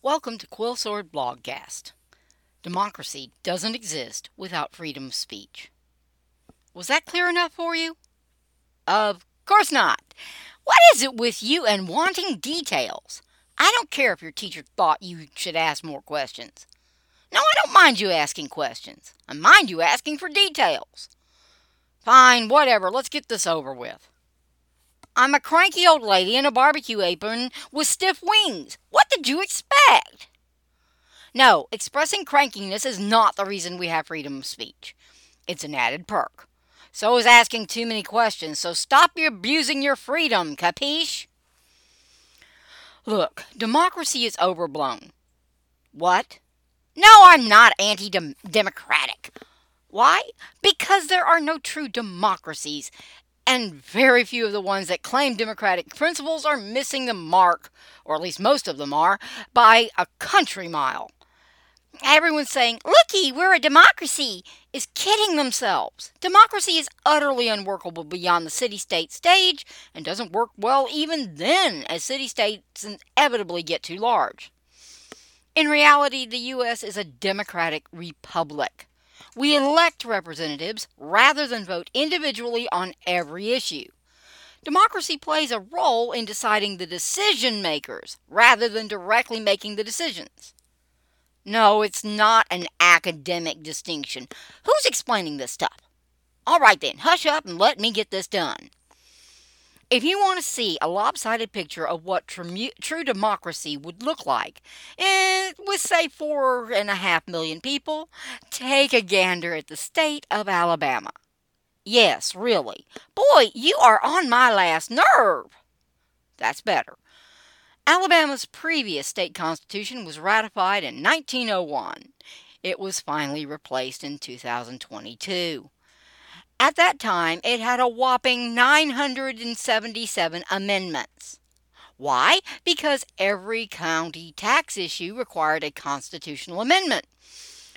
Welcome to Quill Sword Blogcast. Democracy doesn't exist without freedom of speech. Was that clear enough for you? Of course not. What is it with you and wanting details? I don't care if your teacher thought you should ask more questions. No, I don't mind you asking questions. I mind you asking for details. Fine, whatever. Let's get this over with. I'm a cranky old lady in a barbecue apron with stiff wings. What did you expect? No, expressing crankiness is not the reason we have freedom of speech. It's an added perk. So is asking too many questions, so stop abusing your freedom, capiche? Look, democracy is overblown. What? No, I'm not anti democratic. Why? Because there are no true democracies, and very few of the ones that claim democratic principles are missing the mark, or at least most of them are, by a country mile. Everyone's saying, looky, we're a democracy, is kidding themselves. Democracy is utterly unworkable beyond the city state stage and doesn't work well even then, as city states inevitably get too large. In reality, the U.S. is a democratic republic. We elect representatives rather than vote individually on every issue. Democracy plays a role in deciding the decision makers rather than directly making the decisions. No, it's not an academic distinction. Who's explaining this stuff? All right then, hush up and let me get this done. If you want to see a lopsided picture of what true, true democracy would look like, and with say four and a half million people, take a gander at the state of Alabama. Yes, really. Boy, you are on my last nerve. That's better. Alabama's previous state constitution was ratified in 1901. It was finally replaced in 2022. At that time, it had a whopping 977 amendments. Why? Because every county tax issue required a constitutional amendment.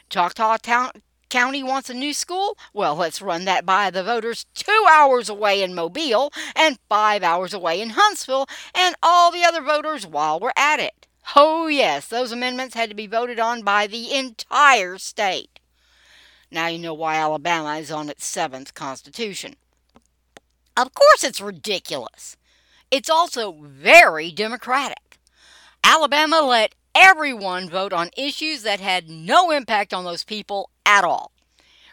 Choctaw Town, County wants a new school? Well, let's run that by the voters two hours away in Mobile and five hours away in Huntsville and all the other voters while we're at it. Oh, yes, those amendments had to be voted on by the entire state. Now you know why Alabama is on its seventh constitution. Of course, it's ridiculous. It's also very democratic. Alabama let everyone vote on issues that had no impact on those people at all.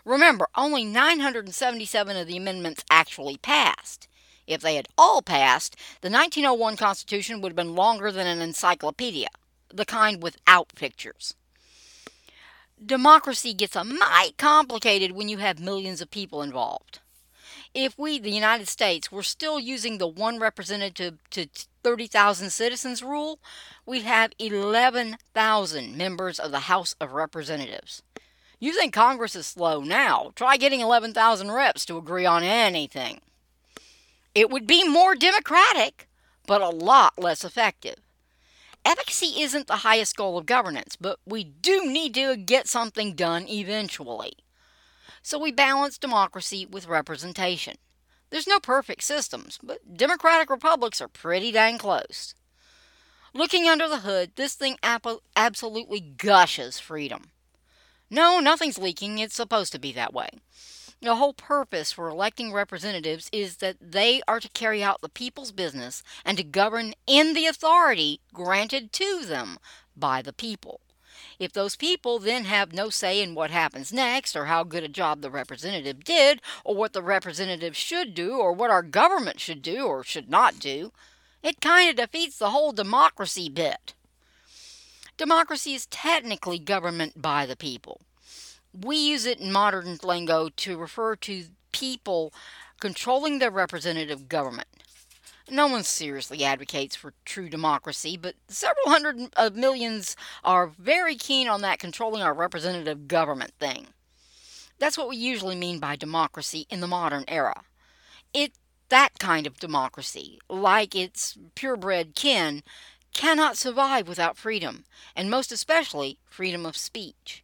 Remember, only 977 of the amendments actually passed. If they had all passed, the 1901 Constitution would have been longer than an encyclopedia, the kind without pictures democracy gets a mite complicated when you have millions of people involved. If we, the United States, were still using the one representative to 30,000 citizens rule, we'd have 11,000 members of the House of Representatives. You think Congress is slow now? Try getting 11,000 reps to agree on anything. It would be more democratic, but a lot less effective. Efficacy isn't the highest goal of governance, but we do need to get something done eventually. So we balance democracy with representation. There's no perfect systems, but democratic republics are pretty dang close. Looking under the hood, this thing absolutely gushes freedom. No, nothing's leaking. It's supposed to be that way. The whole purpose for electing representatives is that they are to carry out the people's business and to govern in the authority granted to them by the people. If those people then have no say in what happens next, or how good a job the representative did, or what the representative should do, or what our government should do or should not do, it kind of defeats the whole democracy bit. Democracy is technically government by the people we use it in modern lingo to refer to people controlling their representative government. No one seriously advocates for true democracy, but several hundred of uh, millions are very keen on that controlling our representative government thing. That's what we usually mean by democracy in the modern era. It that kind of democracy, like its purebred kin, cannot survive without freedom, and most especially freedom of speech.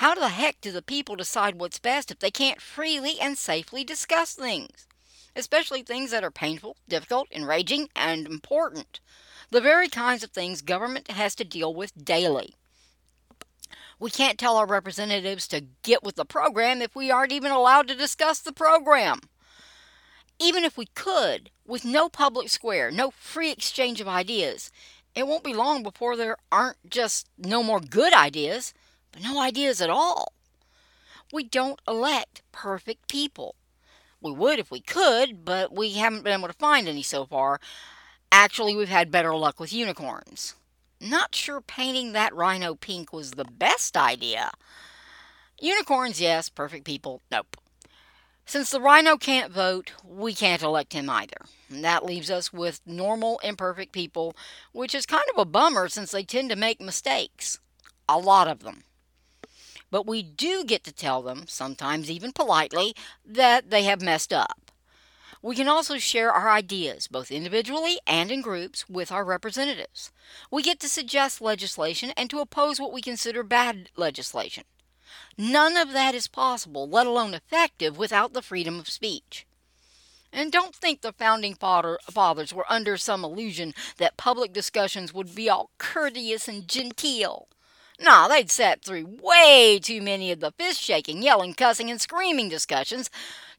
How the heck do the people decide what's best if they can't freely and safely discuss things? Especially things that are painful, difficult, enraging, and important. the very kinds of things government has to deal with daily. We can't tell our representatives to get with the program if we aren't even allowed to discuss the program. Even if we could, with no public square, no free exchange of ideas, it won't be long before there aren't just no more good ideas, but no ideas at all. We don't elect perfect people. We would if we could, but we haven't been able to find any so far. Actually, we've had better luck with unicorns. Not sure painting that rhino pink was the best idea. Unicorns, yes. Perfect people, nope. Since the rhino can't vote, we can't elect him either. And that leaves us with normal, imperfect people, which is kind of a bummer since they tend to make mistakes. A lot of them. But we do get to tell them, sometimes even politely, that they have messed up. We can also share our ideas, both individually and in groups, with our representatives. We get to suggest legislation and to oppose what we consider bad legislation. None of that is possible, let alone effective, without the freedom of speech. And don't think the founding father, fathers were under some illusion that public discussions would be all courteous and genteel. No, they'd sat through way too many of the fist shaking, yelling, cussing, and screaming discussions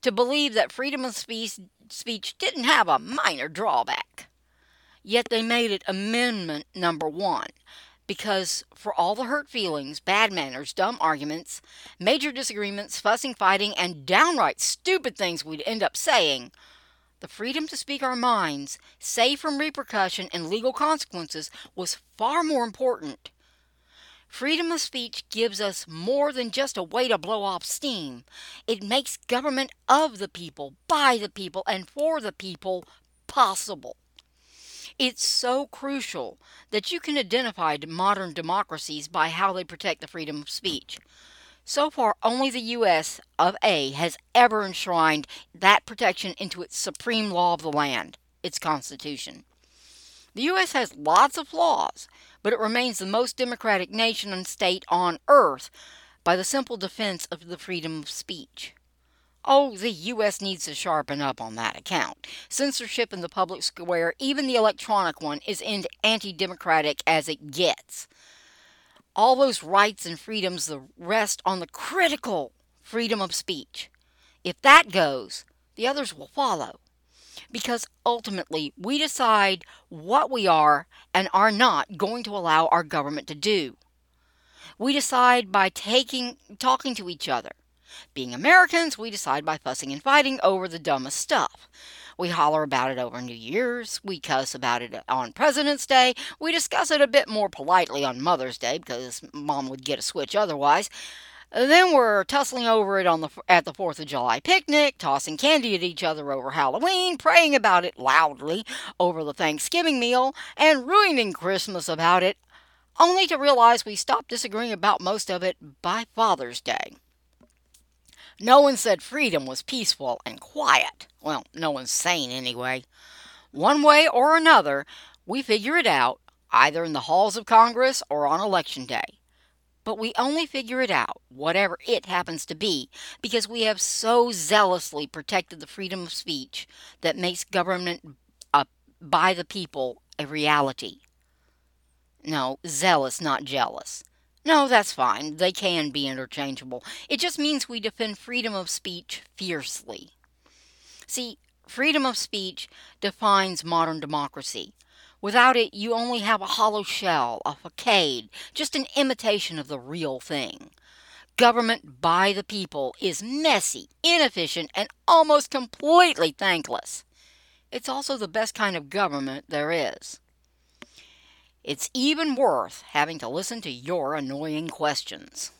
to believe that freedom of speech, speech didn't have a minor drawback. Yet they made it amendment number one because for all the hurt feelings, bad manners, dumb arguments, major disagreements, fussing, fighting, and downright stupid things we'd end up saying, the freedom to speak our minds, safe from repercussion and legal consequences, was far more important. Freedom of speech gives us more than just a way to blow off steam. It makes government of the people, by the people, and for the people possible. It's so crucial that you can identify modern democracies by how they protect the freedom of speech. So far, only the U.S. of A has ever enshrined that protection into its supreme law of the land, its Constitution. The U.S. has lots of flaws, but it remains the most democratic nation and state on earth by the simple defense of the freedom of speech. Oh, the U.S. needs to sharpen up on that account. Censorship in the public square, even the electronic one, is anti democratic as it gets. All those rights and freedoms rest on the critical freedom of speech. If that goes, the others will follow. Because ultimately, we decide what we are and are not going to allow our government to do. We decide by taking talking to each other being Americans, we decide by fussing and fighting over the dumbest stuff. We holler about it over New Year's. We cuss about it on President's Day. We discuss it a bit more politely on Mother's Day because Mom would get a switch otherwise. Then we're tussling over it on the at the 4th of July picnic, tossing candy at each other over Halloween, praying about it loudly over the Thanksgiving meal, and ruining Christmas about it, only to realize we stopped disagreeing about most of it by Father's Day. No one said freedom was peaceful and quiet. Well, no one's sane anyway. One way or another, we figure it out, either in the halls of Congress or on election day. But we only figure it out, whatever it happens to be, because we have so zealously protected the freedom of speech that makes government uh, by the people a reality. No, zealous, not jealous. No, that's fine. They can be interchangeable. It just means we defend freedom of speech fiercely. See, freedom of speech defines modern democracy. Without it, you only have a hollow shell, a facade, just an imitation of the real thing. Government by the people is messy, inefficient, and almost completely thankless. It's also the best kind of government there is. It's even worth having to listen to your annoying questions.